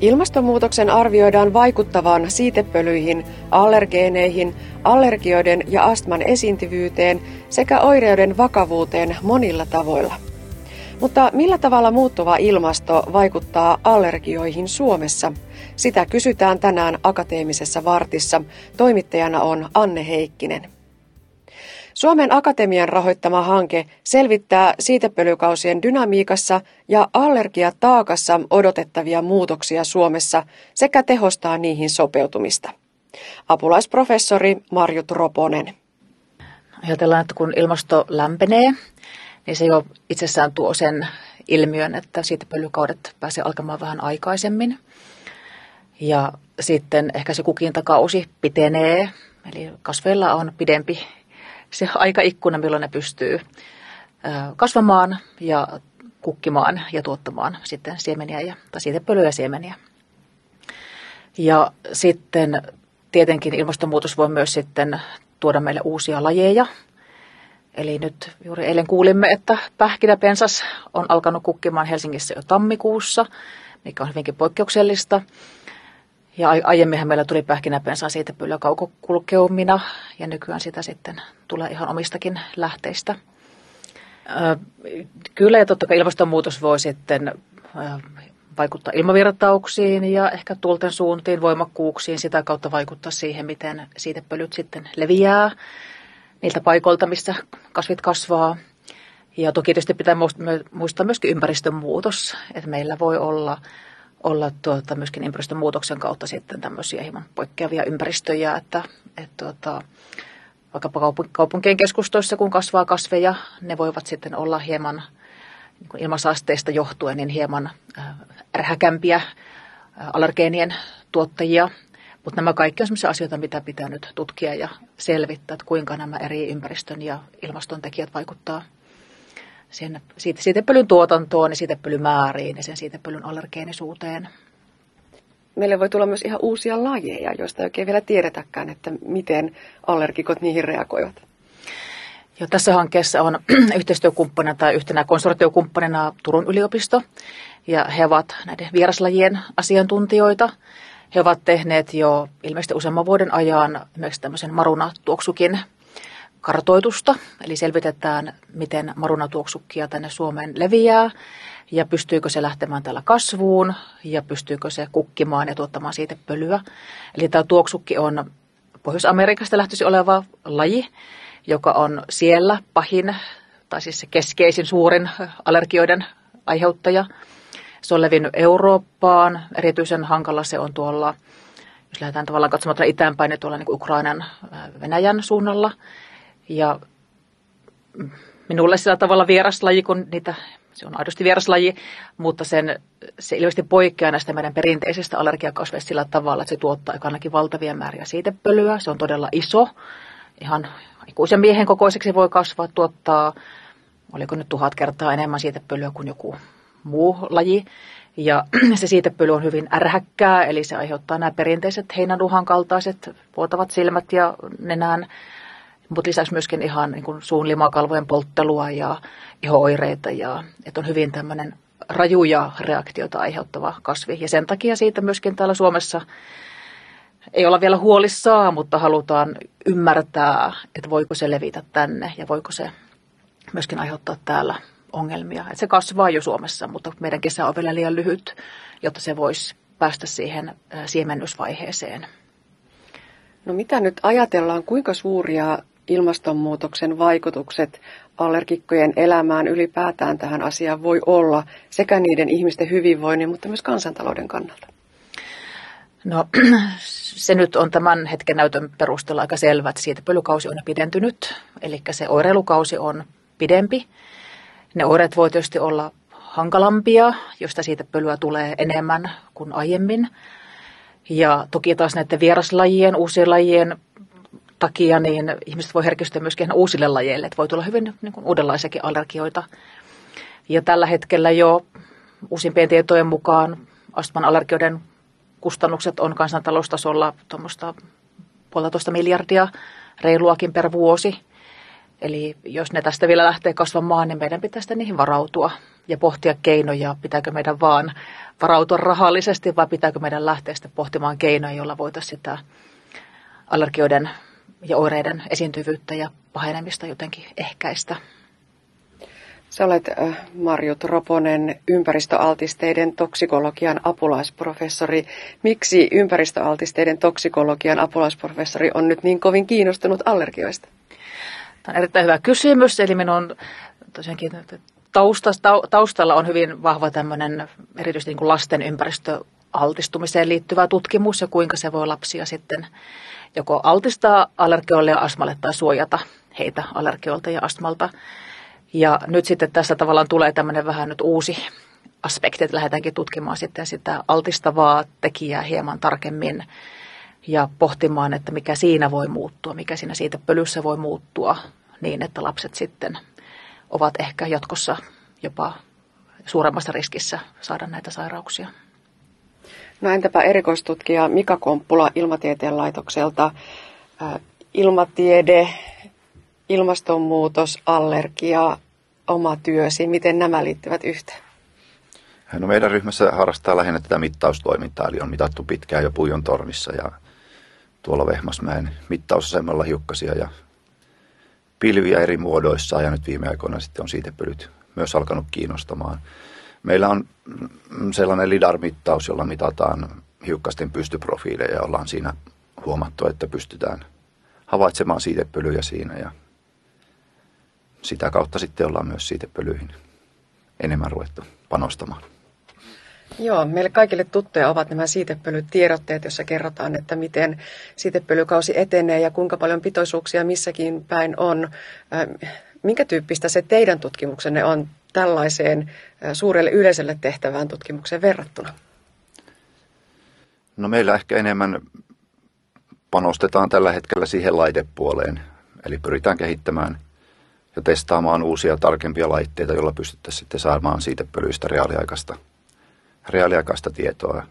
Ilmastonmuutoksen arvioidaan vaikuttavan siitepölyihin, allergeeneihin, allergioiden ja astman esiintyvyyteen sekä oireiden vakavuuteen monilla tavoilla. Mutta millä tavalla muuttuva ilmasto vaikuttaa allergioihin Suomessa? Sitä kysytään tänään Akateemisessa vartissa. Toimittajana on Anne Heikkinen. Suomen Akatemian rahoittama hanke selvittää siitepölykausien dynamiikassa ja allergiataakassa odotettavia muutoksia Suomessa sekä tehostaa niihin sopeutumista. Apulaisprofessori Marjut Roponen. Ajatellaan, että kun ilmasto lämpenee, niin se jo itsessään tuo sen ilmiön, että siitepölykaudet pääsee alkamaan vähän aikaisemmin. Ja sitten ehkä se kukintakausi pitenee, eli kasveilla on pidempi se aikaikkuna, milloin ne pystyy kasvamaan ja kukkimaan ja tuottamaan sitten siemeniä ja, tai siitepölyä siemeniä. Ja sitten tietenkin ilmastonmuutos voi myös sitten tuoda meille uusia lajeja. Eli nyt juuri eilen kuulimme, että pähkinäpensas on alkanut kukkimaan Helsingissä jo tammikuussa, mikä on hyvinkin poikkeuksellista. Ja aiemminhan meillä tuli pähkinäpensaa siitä pylä kaukokulkeumina ja nykyään sitä sitten tulee ihan omistakin lähteistä. Kyllä ja totta kai ilmastonmuutos voi sitten vaikuttaa ilmavirtauksiin ja ehkä tulten suuntiin, voimakkuuksiin, sitä kautta vaikuttaa siihen, miten siitepölyt sitten leviää niiltä paikoilta, missä kasvit kasvaa. Ja toki tietysti pitää muistaa myöskin ympäristön muutos, että meillä voi olla olla tuota, myöskin ympäristönmuutoksen kautta sitten tämmöisiä hieman poikkeavia ympäristöjä, että, että tuota, vaikkapa kaupunkien keskustoissa, kun kasvaa kasveja, ne voivat sitten olla hieman niin ilmansaasteista johtuen niin hieman ärhäkämpiä allergeenien tuottajia. Mutta nämä kaikki on sellaisia asioita, mitä pitää nyt tutkia ja selvittää, että kuinka nämä eri ympäristön ja ilmaston tekijät vaikuttaa sen siitä, siitepölyn tuotantoon ja siitepölymääriin ja sen siitepölyn allergeenisuuteen. Meille voi tulla myös ihan uusia lajeja, joista ei oikein vielä tiedetäkään, että miten allergikot niihin reagoivat. Jo tässä hankkeessa on yhteistyökumppanina tai yhtenä konsortiokumppanina Turun yliopisto, ja he ovat näiden vieraslajien asiantuntijoita. He ovat tehneet jo ilmeisesti useamman vuoden ajan esimerkiksi tämmöisen marunatuoksukin kartoitusta, eli selvitetään, miten marunatuoksukkia tänne Suomeen leviää ja pystyykö se lähtemään täällä kasvuun ja pystyykö se kukkimaan ja tuottamaan siitä pölyä. Eli tämä tuoksukki on Pohjois-Amerikasta lähtöisin oleva laji, joka on siellä pahin, tai siis se keskeisin suurin allergioiden aiheuttaja. Se on levinnyt Eurooppaan, erityisen hankala se on tuolla, jos lähdetään tavallaan katsomaan itäänpäin, niin tuolla niin Ukrainan Venäjän suunnalla – ja minulle sillä tavalla vieraslaji, kun niitä, se on aidosti vieraslaji, mutta sen, se ilmeisesti poikkeaa näistä meidän perinteisistä allergiakasveista sillä tavalla, että se tuottaa ainakin valtavia määriä siitepölyä. Se on todella iso, ihan ikuisen miehen kokoiseksi voi kasvaa, tuottaa, oliko nyt tuhat kertaa enemmän siitepölyä kuin joku muu laji. Ja se siitepöly on hyvin ärhäkkää, eli se aiheuttaa nämä perinteiset heinänuhan kaltaiset vuotavat silmät ja nenään mutta lisäksi myöskin ihan niin kuin suun limakalvojen polttelua ja ihooireita ja että on hyvin tämmöinen rajuja reaktiota aiheuttava kasvi. Ja sen takia siitä myöskin täällä Suomessa ei olla vielä huolissaan, mutta halutaan ymmärtää, että voiko se levitä tänne ja voiko se myöskin aiheuttaa täällä ongelmia. Että se kasvaa jo Suomessa, mutta meidän kesä on vielä liian lyhyt, jotta se voisi päästä siihen siemennysvaiheeseen. No mitä nyt ajatellaan, kuinka suuria ilmastonmuutoksen vaikutukset allergikkojen elämään ylipäätään tähän asiaan voi olla sekä niiden ihmisten hyvinvoinnin, mutta myös kansantalouden kannalta? No se nyt on tämän hetken näytön perusteella aika selvä, että siitä pölykausi on pidentynyt, eli se oireilukausi on pidempi. Ne oireet voi tietysti olla hankalampia, josta siitä pölyä tulee enemmän kuin aiemmin. Ja toki taas näiden vieraslajien, uusien lajien takia niin ihmiset voi herkistyä myöskin uusille lajeille, että voi tulla hyvin niin kuin uudenlaisiakin allergioita. Ja tällä hetkellä jo uusimpien tietojen mukaan astman allergioiden kustannukset on kansantaloustasolla tuommoista puolitoista miljardia reiluakin per vuosi. Eli jos ne tästä vielä lähtee kasvamaan, niin meidän pitää sitten niihin varautua ja pohtia keinoja, pitääkö meidän vaan varautua rahallisesti vai pitääkö meidän lähteä sitten pohtimaan keinoja, joilla voitaisiin sitä allergioiden ja oireiden esiintyvyyttä ja pahenemista jotenkin ehkäistä. Sä olet äh, Marjut Roponen, ympäristöaltisteiden toksikologian apulaisprofessori. Miksi ympäristöaltisteiden toksikologian apulaisprofessori on nyt niin kovin kiinnostunut allergioista? Tämä on erittäin hyvä kysymys. Eli minun tosiaankin taustalla on hyvin vahva tämmöinen erityisesti niin kuin lasten ympäristöaltistumiseen liittyvä tutkimus ja kuinka se voi lapsia sitten joko altistaa allergioille ja astmalle tai suojata heitä allergioilta ja astmalta. Ja nyt sitten tässä tavallaan tulee tämmöinen vähän nyt uusi aspekti, että lähdetäänkin tutkimaan sitten sitä altistavaa tekijää hieman tarkemmin ja pohtimaan, että mikä siinä voi muuttua, mikä siinä siitä pölyssä voi muuttua niin, että lapset sitten ovat ehkä jatkossa jopa suuremmassa riskissä saada näitä sairauksia. No entäpä erikoistutkija Mika Komppula Ilmatieteen laitokselta. Ilmatiede, ilmastonmuutos, allergia, oma työsi, miten nämä liittyvät yhteen? No meidän ryhmässä harrastaa lähinnä tätä mittaustoimintaa, eli on mitattu pitkään jo Puijon tornissa ja tuolla Vehmasmäen mittausasemalla hiukkasia ja pilviä eri muodoissa ja nyt viime aikoina sitten on siitepölyt myös alkanut kiinnostamaan. Meillä on sellainen LIDAR-mittaus, jolla mitataan hiukkasten pystyprofiileja ja ollaan siinä huomattu, että pystytään havaitsemaan siitepölyjä siinä ja sitä kautta sitten ollaan myös siitepölyihin enemmän ruvettu panostamaan. Joo, meille kaikille tuttuja ovat nämä siitepölytiedotteet, joissa kerrotaan, että miten siitepölykausi etenee ja kuinka paljon pitoisuuksia missäkin päin on. Minkä tyyppistä se teidän tutkimuksenne on tällaiseen suurelle yleisölle tehtävään tutkimukseen verrattuna? No meillä ehkä enemmän panostetaan tällä hetkellä siihen laitepuoleen. Eli pyritään kehittämään ja testaamaan uusia tarkempia laitteita, joilla pystyttäisiin sitten saamaan siitä pölyistä reaaliaikaista, reaaliaikaista tietoa,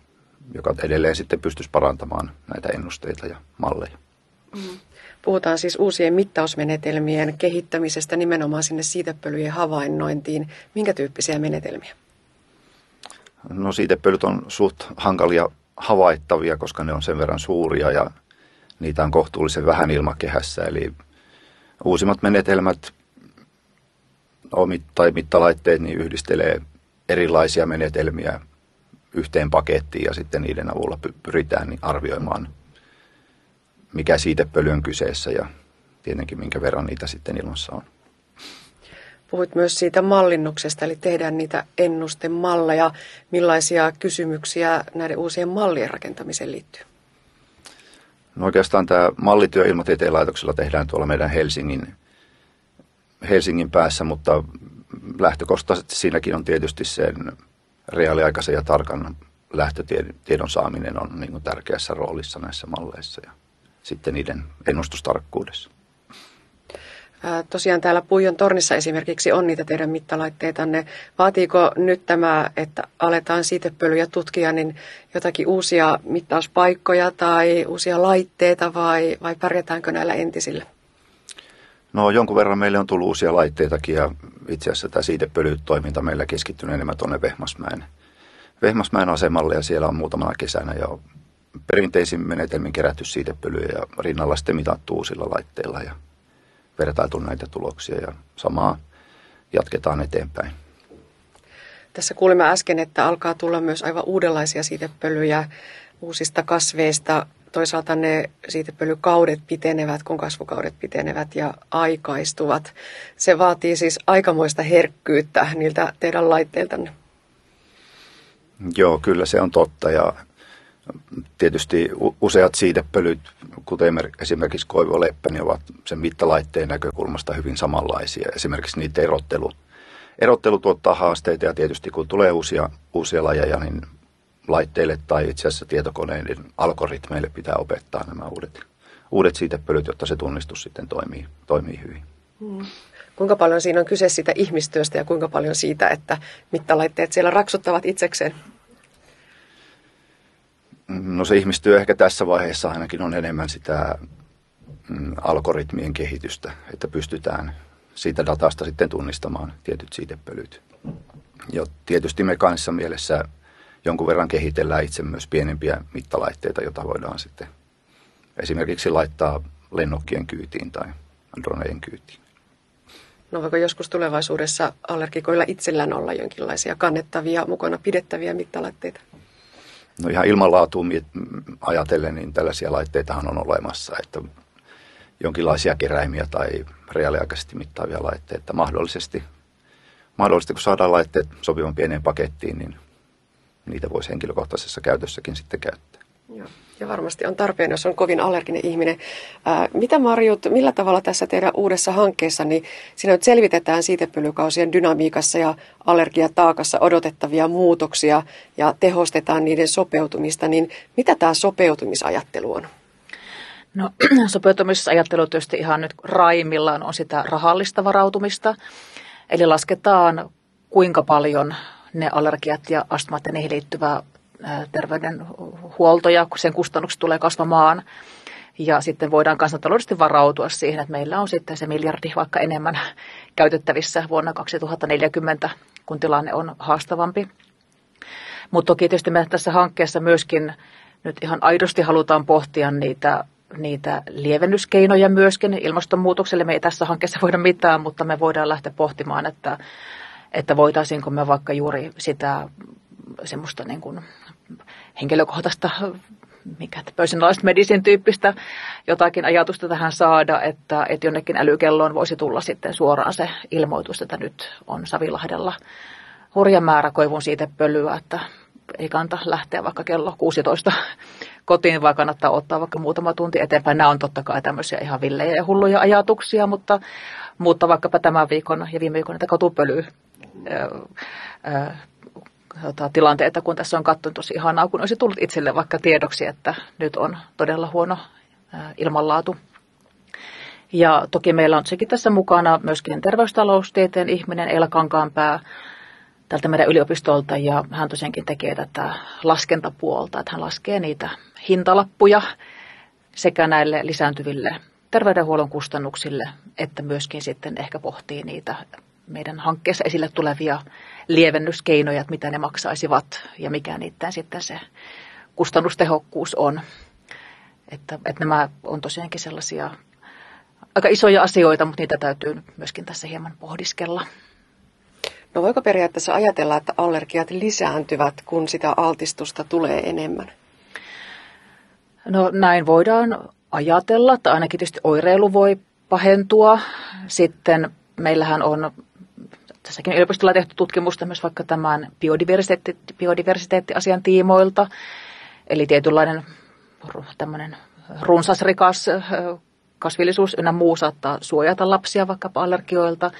joka edelleen sitten pystyisi parantamaan näitä ennusteita ja malleja. Mm. Puhutaan siis uusien mittausmenetelmien kehittämisestä nimenomaan sinne siitepölyjen havainnointiin. Minkä tyyppisiä menetelmiä? No siitepölyt on suht hankalia havaittavia, koska ne on sen verran suuria ja niitä on kohtuullisen vähän ilmakehässä. Eli uusimmat menetelmät tai mittalaitteet niin yhdistelee erilaisia menetelmiä yhteen pakettiin ja sitten niiden avulla pyritään arvioimaan, mikä siitepöly on kyseessä ja tietenkin minkä verran niitä sitten ilmassa on. Puhuit myös siitä mallinnuksesta, eli tehdään niitä ennustemalleja. Millaisia kysymyksiä näiden uusien mallien rakentamiseen liittyy? No oikeastaan tämä mallityö ilmatieteen laitoksella tehdään tuolla meidän Helsingin Helsingin päässä, mutta lähtökohtaisesti siinäkin on tietysti sen reaaliaikaisen ja tarkan lähtötiedon saaminen on niin kuin tärkeässä roolissa näissä malleissa ja sitten niiden ennustustarkkuudessa. Tosiaan täällä Puijon tornissa esimerkiksi on niitä teidän mittalaitteetanne. Vaatiiko nyt tämä, että aletaan siitepölyjä tutkia, niin jotakin uusia mittauspaikkoja tai uusia laitteita vai, vai pärjätäänkö näillä entisillä? No jonkun verran meille on tullut uusia laitteitakin ja itse asiassa tämä siitepölytoiminta meillä keskittynyt enemmän tuonne Vehmasmäen, Vehmasmäen asemalle ja siellä on muutamana kesänä jo perinteisin menetelmin kerätty siitepölyjä ja rinnalla sitten mitattu uusilla laitteilla ja vertailtu näitä tuloksia ja samaa jatketaan eteenpäin. Tässä kuulimme äsken, että alkaa tulla myös aivan uudenlaisia siitepölyjä uusista kasveista toisaalta ne siitepölykaudet pitenevät, kun kasvukaudet pitenevät ja aikaistuvat. Se vaatii siis aikamoista herkkyyttä niiltä teidän laitteiltanne. Joo, kyllä se on totta ja tietysti useat siitepölyt, kuten esimerkiksi koivoleppä, niin ovat sen mittalaitteen näkökulmasta hyvin samanlaisia. Esimerkiksi niitä erottelut, erottelu tuottaa haasteita ja tietysti kun tulee uusia, uusia lajeja, niin laitteille tai itse asiassa tietokoneiden algoritmeille pitää opettaa nämä uudet, uudet siitepölyt, jotta se tunnistus sitten toimii, toimii hyvin. Hmm. Kuinka paljon siinä on kyse siitä ihmistyöstä ja kuinka paljon siitä, että mittalaitteet siellä raksuttavat itsekseen? No se ihmistyö ehkä tässä vaiheessa ainakin on enemmän sitä mm, algoritmien kehitystä, että pystytään siitä datasta sitten tunnistamaan tietyt siitepölyt. Ja tietysti me kanssa mielessä jonkun verran kehitellään itse myös pienempiä mittalaitteita, joita voidaan sitten esimerkiksi laittaa lennokkien kyytiin tai dronejen kyytiin. No voiko joskus tulevaisuudessa allergikoilla itsellään olla jonkinlaisia kannettavia, mukana pidettäviä mittalaitteita? No ihan ilmanlaatuun ajatellen, niin tällaisia laitteitahan on olemassa, että jonkinlaisia keräimiä tai reaaliaikaisesti mittaavia laitteita. Mahdollisesti, mahdollisesti kun saadaan laitteet sopivan pieneen pakettiin, niin niitä voisi henkilökohtaisessa käytössäkin sitten käyttää. Joo. Ja varmasti on tarpeen, jos on kovin allerginen ihminen. Ää, mitä Marjut, millä tavalla tässä teidän uudessa hankkeessa, niin siinä nyt selvitetään siitepölykausien dynamiikassa ja allergiataakassa odotettavia muutoksia ja tehostetaan niiden sopeutumista, niin mitä tämä sopeutumisajattelu on? No sopeutumisajattelu tietysti ihan nyt raimillaan on sitä rahallista varautumista. Eli lasketaan kuinka paljon ne allergiat ja astmat ja niihin liittyvä terveydenhuolto ja sen kustannukset tulee kasvamaan. Ja sitten voidaan kansantaloudellisesti varautua siihen, että meillä on sitten se miljardi vaikka enemmän käytettävissä vuonna 2040, kun tilanne on haastavampi. Mutta toki tietysti me tässä hankkeessa myöskin nyt ihan aidosti halutaan pohtia niitä, niitä lievennyskeinoja myöskin. Ilmastonmuutokselle me ei tässä hankkeessa voida mitään, mutta me voidaan lähteä pohtimaan, että, että voitaisiinko me vaikka juuri sitä semmoista niin kuin henkilökohtaista mikä personalized medicine tyyppistä jotakin ajatusta tähän saada, että, että jonnekin älykelloon voisi tulla sitten suoraan se ilmoitus, että nyt on Savilahdella hurja määrä koivun siitepölyä, että ei kannata lähteä vaikka kello 16 kotiin, vaan kannattaa ottaa vaikka muutama tunti eteenpäin. Nämä on totta kai tämmöisiä ihan villejä ja hulluja ajatuksia, mutta, mutta vaikkapa tämän viikon ja viime viikon että kotupöly tota, tilanteita, kun tässä on katsonut tosi ihanaa, kun olisi tullut itselle vaikka tiedoksi, että nyt on todella huono ilmanlaatu. Ja toki meillä on sekin tässä mukana myöskin terveystaloustieteen ihminen Eila Kankaanpää tältä meidän yliopistolta ja hän tosiaankin tekee tätä laskentapuolta, että hän laskee niitä hintalappuja sekä näille lisääntyville terveydenhuollon kustannuksille, että myöskin sitten ehkä pohtii niitä meidän hankkeessa esille tulevia lievennyskeinoja, että mitä ne maksaisivat ja mikä niiden sitten se kustannustehokkuus on. Että, että nämä on tosiaankin sellaisia aika isoja asioita, mutta niitä täytyy myöskin tässä hieman pohdiskella. No voiko periaatteessa ajatella, että allergiat lisääntyvät, kun sitä altistusta tulee enemmän? No näin voidaan ajatella, että ainakin tietysti oireilu voi pahentua. Sitten meillähän on tässäkin yliopistolla tehty tutkimusta myös vaikka tämän biodiversiteetti, biodiversiteettiasian tiimoilta. Eli tietynlainen tämmöinen runsasrikas kasvillisuus ynnä muu saattaa suojata lapsia vaikkapa allergioilta,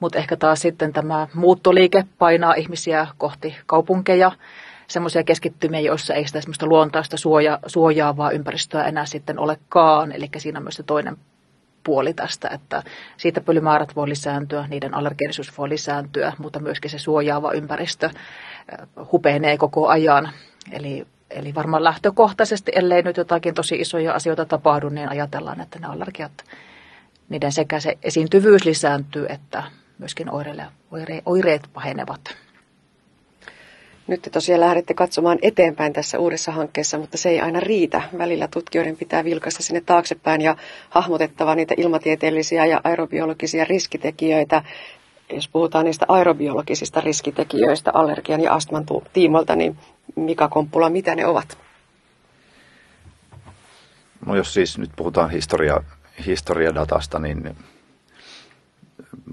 mutta ehkä taas sitten tämä muuttoliike painaa ihmisiä kohti kaupunkeja, semmoisia keskittymiä, joissa ei sitä semmoista luontaista suoja, suojaavaa ympäristöä enää sitten olekaan. Eli siinä on myös se toinen puoli tästä, että siitä pölymäärät voi lisääntyä, niiden allergeenisuus voi lisääntyä, mutta myöskin se suojaava ympäristö hupenee koko ajan. Eli, eli varmaan lähtökohtaisesti, ellei nyt jotakin tosi isoja asioita tapahdu, niin ajatellaan, että ne allergiat, niiden sekä se esiintyvyys lisääntyy, että myöskin oireille, oire, oireet pahenevat. Nyt te tosiaan lähdette katsomaan eteenpäin tässä uudessa hankkeessa, mutta se ei aina riitä. Välillä tutkijoiden pitää vilkaista sinne taaksepäin ja hahmotettava niitä ilmatieteellisiä ja aerobiologisia riskitekijöitä. Jos puhutaan niistä aerobiologisista riskitekijöistä allergian ja astman tiimolta, niin Mika Komppula, mitä ne ovat? No jos siis nyt puhutaan historia, historiadatasta, niin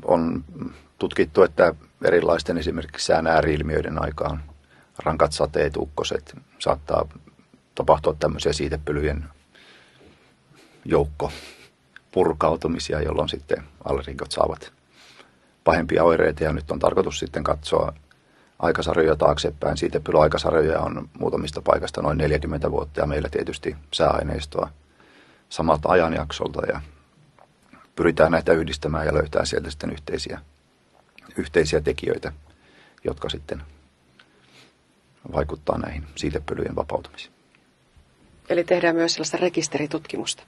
on tutkittu, että erilaisten esimerkiksi sään ääriilmiöiden aikaan rankat sateet, ukkoset, saattaa tapahtua tämmöisiä siitepölyjen joukko purkautumisia, jolloin sitten allergikot saavat pahempia oireita. Ja nyt on tarkoitus sitten katsoa aikasarjoja taaksepäin. Siitepölyaikasarjoja on muutamista paikasta noin 40 vuotta ja meillä tietysti sääaineistoa samalta ajanjaksolta ja pyritään näitä yhdistämään ja löytää sieltä sitten yhteisiä, yhteisiä tekijöitä, jotka sitten vaikuttaa näihin siitepölyjen vapautumisiin. Eli tehdään myös sellaista rekisteritutkimusta.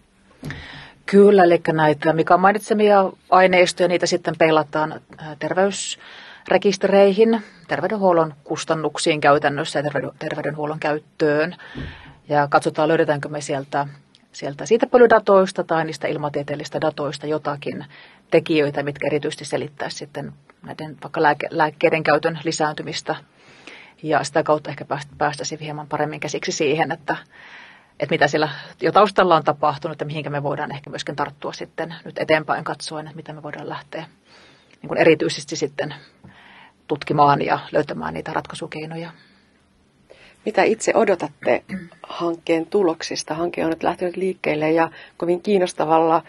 Kyllä, eli näitä Mika mainitsemia aineistoja, niitä sitten peilataan terveysrekistereihin, terveydenhuollon kustannuksiin käytännössä ja terveydenhuollon käyttöön. Ja katsotaan, löydetäänkö me sieltä, sieltä siitä pölydatoista tai niistä ilmatieteellisistä datoista jotakin tekijöitä, mitkä erityisesti selittää sitten näiden vaikka lääke, lääkkeiden käytön lisääntymistä. Ja sitä kautta ehkä päästäisiin hieman paremmin käsiksi siihen, että, että mitä siellä jo taustalla on tapahtunut ja mihinkä me voidaan ehkä myöskin tarttua sitten nyt eteenpäin katsoen, että mitä me voidaan lähteä niin kuin erityisesti sitten tutkimaan ja löytämään niitä ratkaisukeinoja. Mitä itse odotatte hankkeen tuloksista? Hanke on nyt lähtenyt liikkeelle ja kovin kiinnostavalla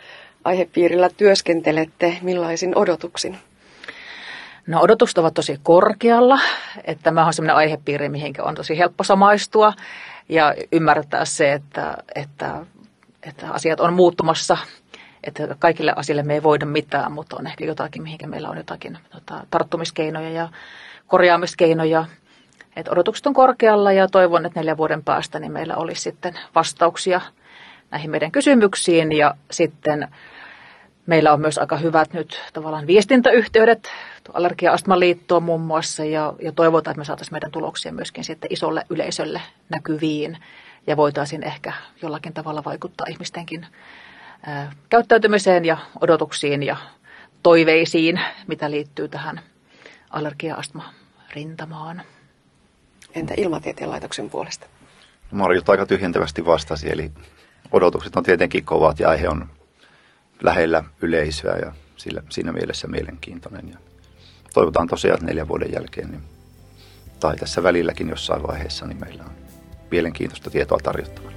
aihepiirillä työskentelette. Millaisin odotuksin? No odotukset ovat tosi korkealla, että tämä on sellainen aihepiiri, mihin on tosi helppo samaistua ja ymmärtää se, että, että, että asiat on muuttumassa, että kaikille asioille me ei voida mitään, mutta on ehkä jotakin, mihinkä meillä on jotakin tota, tarttumiskeinoja ja korjaamiskeinoja. Et odotukset on korkealla ja toivon, että neljän vuoden päästä niin meillä olisi sitten vastauksia näihin meidän kysymyksiin ja sitten Meillä on myös aika hyvät nyt tavallaan viestintäyhteydet Allergia-astmaliittoon muun muassa ja, ja toivotaan, että me saataisiin meidän tuloksia myöskin sitten isolle yleisölle näkyviin ja voitaisiin ehkä jollakin tavalla vaikuttaa ihmistenkin ää, käyttäytymiseen ja odotuksiin ja toiveisiin, mitä liittyy tähän allergia-astma-rintamaan. Entä Ilmatieteen laitoksen puolesta? Marjut aika tyhjentävästi vastasi, eli odotukset on tietenkin kovat ja aihe on lähellä yleisöä ja sillä, siinä mielessä mielenkiintoinen. Ja toivotaan tosiaan, että neljän vuoden jälkeen niin, tai tässä välilläkin jossain vaiheessa niin meillä on mielenkiintoista tietoa tarjottavana.